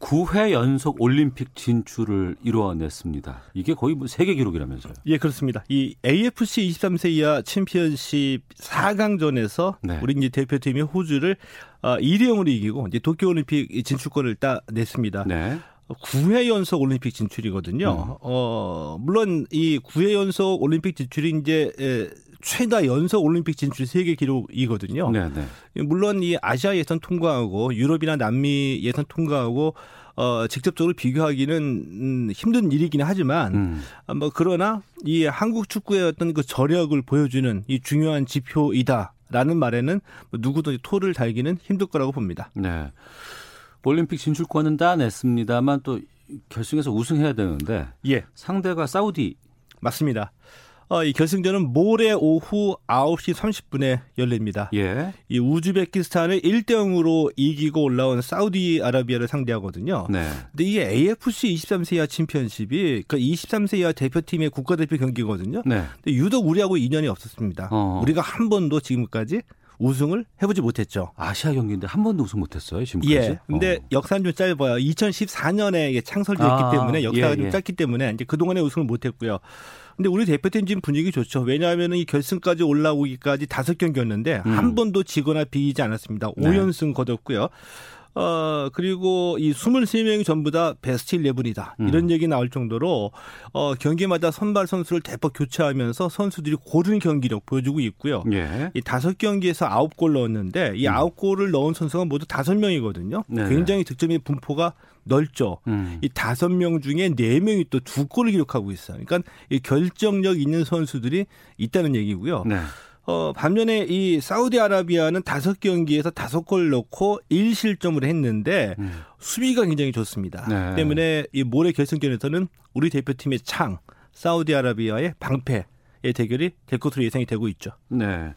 9회 연속 올림픽 진출을 이루어냈습니다. 이게 거의 뭐 세계 기록이라면서요? 예, 그렇습니다. 이 AFC 23세 이하 챔피언십 4강전에서 네. 우리 이제 대표팀이 호주를 2대 어, 0으로 이기고 이제 도쿄 올림픽 진출권을 따냈습니다. 네. 9회 연속 올림픽 진출이거든요. 음. 어, 물론 이 9회 연속 올림픽 진출이 이제 에, 최다 연속 올림픽 진출 세계 기록이거든요. 네네. 네. 물론 이 아시아 예선 통과하고 유럽이나 남미 예선 통과하고 어, 직접적으로 비교하기는 음, 힘든 일이긴 하지만, 음. 뭐, 그러나 이 한국 축구의 어떤 그 저력을 보여주는 이 중요한 지표이다. 라는 말에는 누구도 토를 달기는 힘들 거라고 봅니다. 네. 올림픽 진출권은 따냈습니다만 또 결승에서 우승해야 되는데. 예. 상대가 사우디. 맞습니다. 어, 이 결승전은 모레 오후 9시 30분에 열립니다. 예. 이 우즈베키스탄을 1대 0으로 이기고 올라온 사우디아라비아를 상대하거든요. 네. 근데 이게 AFC 23세 이하 챔피언십이 그 23세 이하 대표팀의 국가대표 경기거든요. 네. 근데 유독 우리하고 인연이 없었습니다. 어. 우리가 한 번도 지금까지 우승을 해보지 못했죠. 아시아 경기인데 한 번도 우승 못했어요 지금까지. 예. 근데 어. 역사는 좀 짧아요. 2014년에 창설됐기 아, 때문에 역사가 예, 좀 예. 짧기 때문에 이제 그 동안에 우승을 못했고요. 근데 우리 대표팀 지금 분위기 좋죠. 왜냐하면 이 결승까지 올라오기까지 다섯 경기였는데 음. 한 번도 지거나 비기지 않았습니다. 네. 5연승 거뒀고요. 어, 그리고 이 23명이 전부 다 베스트 11이다. 음. 이런 얘기 나올 정도로 어, 경기마다 선발 선수를 대폭 교체하면서 선수들이 고른 경기력 보여주고 있고요. 예. 이 다섯 경기에서 아홉 골 넣었는데 이 음. 아홉 골을 넣은 선수가 모두 다섯 명이거든요. 네. 굉장히 득점의 분포가 넓죠. 음. 이 다섯 명 중에 네 명이 또 두 골을 기록하고 있어요. 그러니까 이 결정력 있는 선수들이 있다는 얘기고요. 네. 어, 반면에 이 사우디아라비아는 다섯 경기에서 다섯 골 넣고 1실점을 했는데 음. 수비가 굉장히 좋습니다. 네. 때문에 이 모레 결승전에서는 우리 대표팀의 창, 사우디아라비아의 방패의 대결이 될 것으로 예상이 되고 있죠. 네.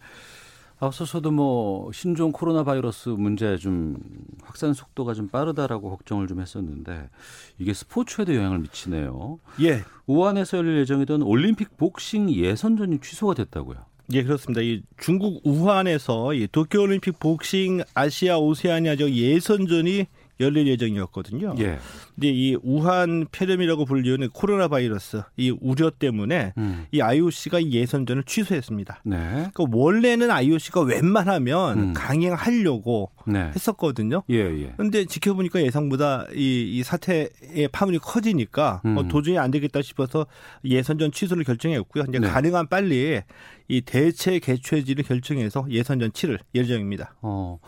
앞서서도 뭐 신종 코로나 바이러스 문제 좀 확산 속도가 좀 빠르다라고 걱정을 좀 했었는데 이게 스포츠에도 영향을 미치네요. 예. 우한에서 열릴 예정이던 올림픽 복싱 예선전이 취소가 됐다고요. 예, 그렇습니다. 이 중국 우한에서 이 도쿄올림픽 복싱 아시아 오세아니아 적 예선전이 열릴 예정이었거든요. 예. 근데 이 우한 폐렴이라고 불리는 코로나 바이러스 이 우려 때문에 음. 이 IOC가 예선전을 취소했습니다. 네. 그러니까 원래는 IOC가 웬만하면 음. 강행하려고 네. 했었거든요. 예, 예. 근데 지켜보니까 예상보다 이, 이 사태의 파문이 커지니까 음. 어, 도저히 안 되겠다 싶어서 예선전 취소를 결정했고요. 이제 네. 가능한 빨리 이 대체 개최지를 결정해서 예선전 치를 예정입니다. 어.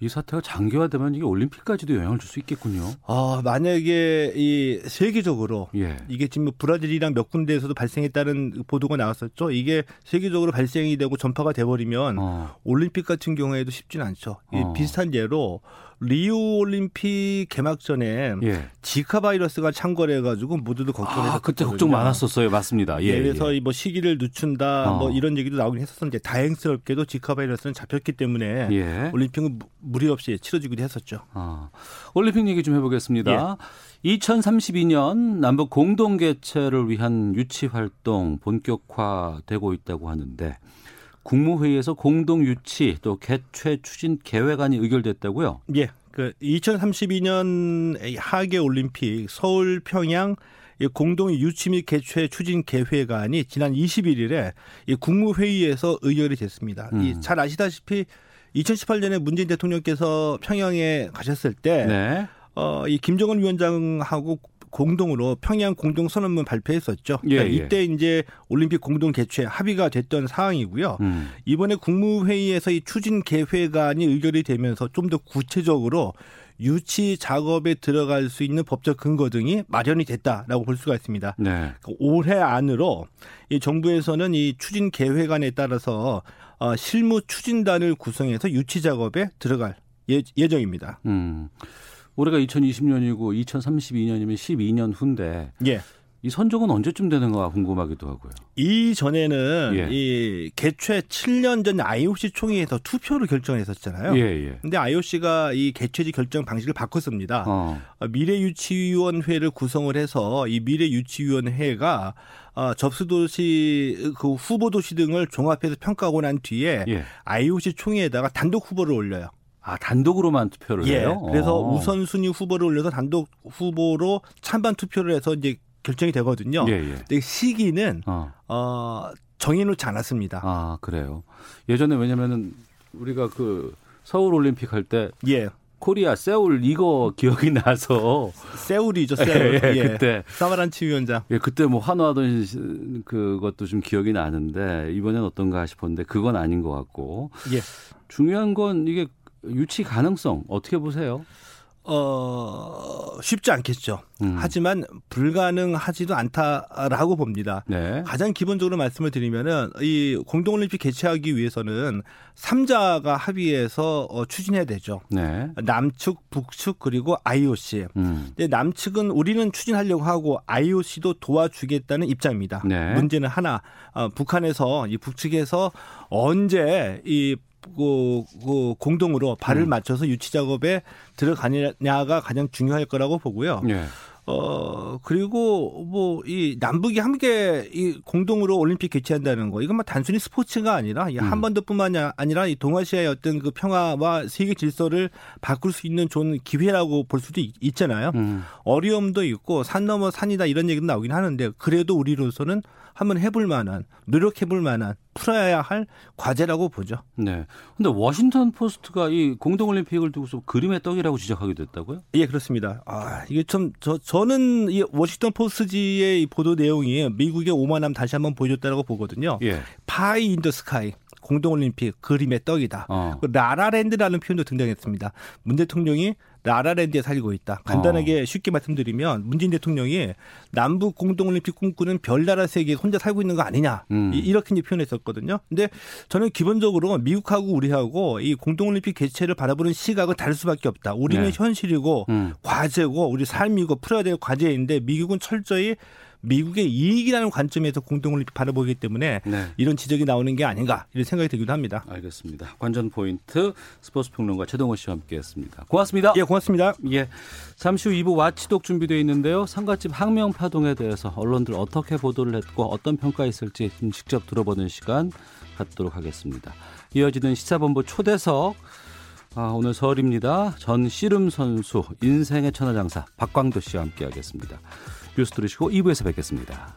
이 사태가 장기화되면 이게 올림픽까지도 영향을 줄 수 있겠군요. 아, 만약에 이 세계적으로 예. 이게 지금 브라질이랑 몇 군데에서도 발생했다는 보도가 나왔었죠. 이게 세계적으로 발생이 되고 전파가 돼 버리면 어. 올림픽 같은 경우에도 쉽지는 않죠. 어. 비슷한 예로 리우 올림픽 개막전에 예. 지카 바이러스가 창궐해 가지고 모두도 걱정해서 아, 그때 걱정 많았었어요. 맞습니다. 예, 예 그래서 예. 뭐 시기를 늦춘다 어. 뭐 이런 얘기도 나오긴 했었는데 다행스럽게도 지카 바이러스는 잡혔기 때문에 예. 올림픽은 무리 없이 치러지기도 했었죠. 아. 올림픽 얘기 좀 해보겠습니다. 2032년 예. 남북 공동 개최를 위한 유치 활동 본격화되고 있다고 하는데 국무회의에서 공동 유치 또 개최 추진 계획안이 의결됐다고요? 예. 그 2032년 하계 올림픽 서울 평양 공동 유치 및 개최 추진 계획안이 지난 21일에 국무회의에서 의결이 됐습니다. 음. 잘 아시다시피 2018년에 문재인 대통령께서 평양에 가셨을 때 네. 어, 이 김정은 위원장하고 공동으로 평양 공동 선언문 발표했었죠. 예, 그러니까 이때 예. 이제 올림픽 공동 개최 합의가 됐던 사항이고요. 음. 이번에 국무회의에서 이 추진 계획안이 의결이 되면서 좀 더 구체적으로 유치 작업에 들어갈 수 있는 법적 근거 등이 마련이 됐다라고 볼 수가 있습니다. 네. 그러니까 올해 안으로 이 정부에서는 이 추진 계획안에 따라서 어, 실무 추진단을 구성해서 유치 작업에 들어갈 예, 예정입니다. 음. 올해가 2020년이고 2032년이면 12년 후인데 예. 이 선정은 언제쯤 되는가 궁금하기도 하고요. 이전에는 예. 이 개최 7년 전 IOC 총회에서 투표를 결정했었잖아요. 예, 예. 근데 IOC가 이 개최지 결정 방식을 바꿨습니다. 어. 미래유치위원회를 구성을 해서 이 미래유치위원회가 어, 접수도시 그 후보도시 등을 종합해서 평가하고 난 뒤에 예. IOC 총회에다가 단독 후보를 올려요. 아 단독으로만 투표를 예, 해요? 그래서 어. 우선순위 후보를 올려서 단독 후보로 찬반 투표를 해서 이제 결정이 되거든요. 예, 예. 근데 시기는 어. 어 정해놓지 않았습니다. 아 그래요. 예전에 왜냐면은 우리가 그 서울 올림픽 할때 예. 코리아 세울 이거 기억이 나서 세울이죠 세울 예, 예, 그때 사마란치 위원장 예 그때 뭐 환호하던 그것도 좀 기억이 나는데 이번엔 어떤가 싶었는데 그건 아닌 것 같고 예 중요한 건 이게 유치 가능성 어떻게 보세요? 어, 쉽지 않겠죠. 음. 하지만 불가능하지도 않다라고 봅니다. 네. 가장 기본적으로 말씀을 드리면은 이 공동올림픽 개최하기 위해서는 3자가 합의해서 어, 추진해야 되죠. 네. 남측, 북측 그리고 IOC. 음. 근데 남측은 우리는 추진하려고 하고 IOC도 도와주겠다는 입장입니다. 네. 문제는 하나, 어, 북한에서 이 북측에서 언제 이 그, 그 공동으로 발을 음. 맞춰서 유치 작업에 들어가느냐가 가장 중요할 거라고 보고요. 네. 어, 그리고 뭐 이 남북이 함께 이 공동으로 올림픽 개최한다는 거 이건 뭐 단순히 스포츠가 아니라 이 음. 한반도뿐만이 아니라 이 동아시아의 어떤 그 평화와 세계 질서를 바꿀 수 있는 좋은 기회라고 볼 수도 있, 잖아요 음. 어려움도 있고 산 넘어 산이다 이런 얘기도 나오긴 하는데 그래도 우리로서는 한번 해볼 만한 노력해볼 만한 풀어야 할 과제라고 보죠. 네. 근데 워싱턴 포스트가 이 공동 올림픽을 두고서 그림의 떡이라고 지적하게 됐다고요? 예, 그렇습니다. 아, 이게 좀, 저, 저는 이 워싱턴 포스트지의 이 보도 내용이 미국의 오만함 다시 한번 보여줬다고 보거든요. 예. Pie in the sky. 공동올림픽 그림의 떡이다. 어. 그 라라랜드라는 표현도 등장했습니다. 문 대통령이 라라랜드에 살고 있다. 간단하게 어. 쉽게 말씀드리면 문재인 대통령이 남북 공동올림픽 꿈꾸는 별나라 세계에 혼자 살고 있는 거 아니냐 음. 이렇게 이제 표현했었거든요. 근데 저는 기본적으로 미국하고 우리하고 이 공동올림픽 개최를 바라보는 시각은 다를 수밖에 없다. 우리는 네. 현실이고 음. 과제고 우리 삶이고 풀어야 될 과제인데 미국은 철저히 미국의 이익이라는 관점에서 공동올림픽 바라보기 때문에 네. 이런 지적이 나오는 게 아닌가 이런 생각이 들기도 합니다. 알겠습니다. 관전 포인트 스포츠 평론가 최동호 씨와 함께했습니다. 고맙습니다. 예, 고맙습니다. 예, 잠시 후 2부 와치독 준비되어 있는데요. 상가집 항명 파동에 대해서 언론들 어떻게 보도를 했고 어떤 평가 있을지 좀 직접 들어보는 시간 갖도록 하겠습니다. 이어지는 시사본부 초대석. 아, 오늘 설입니다. 전 씨름 선수 인생의 천하장사 박광도 씨와 함께하겠습니다. 뉴스 들으시고 2부에서 뵙겠습니다.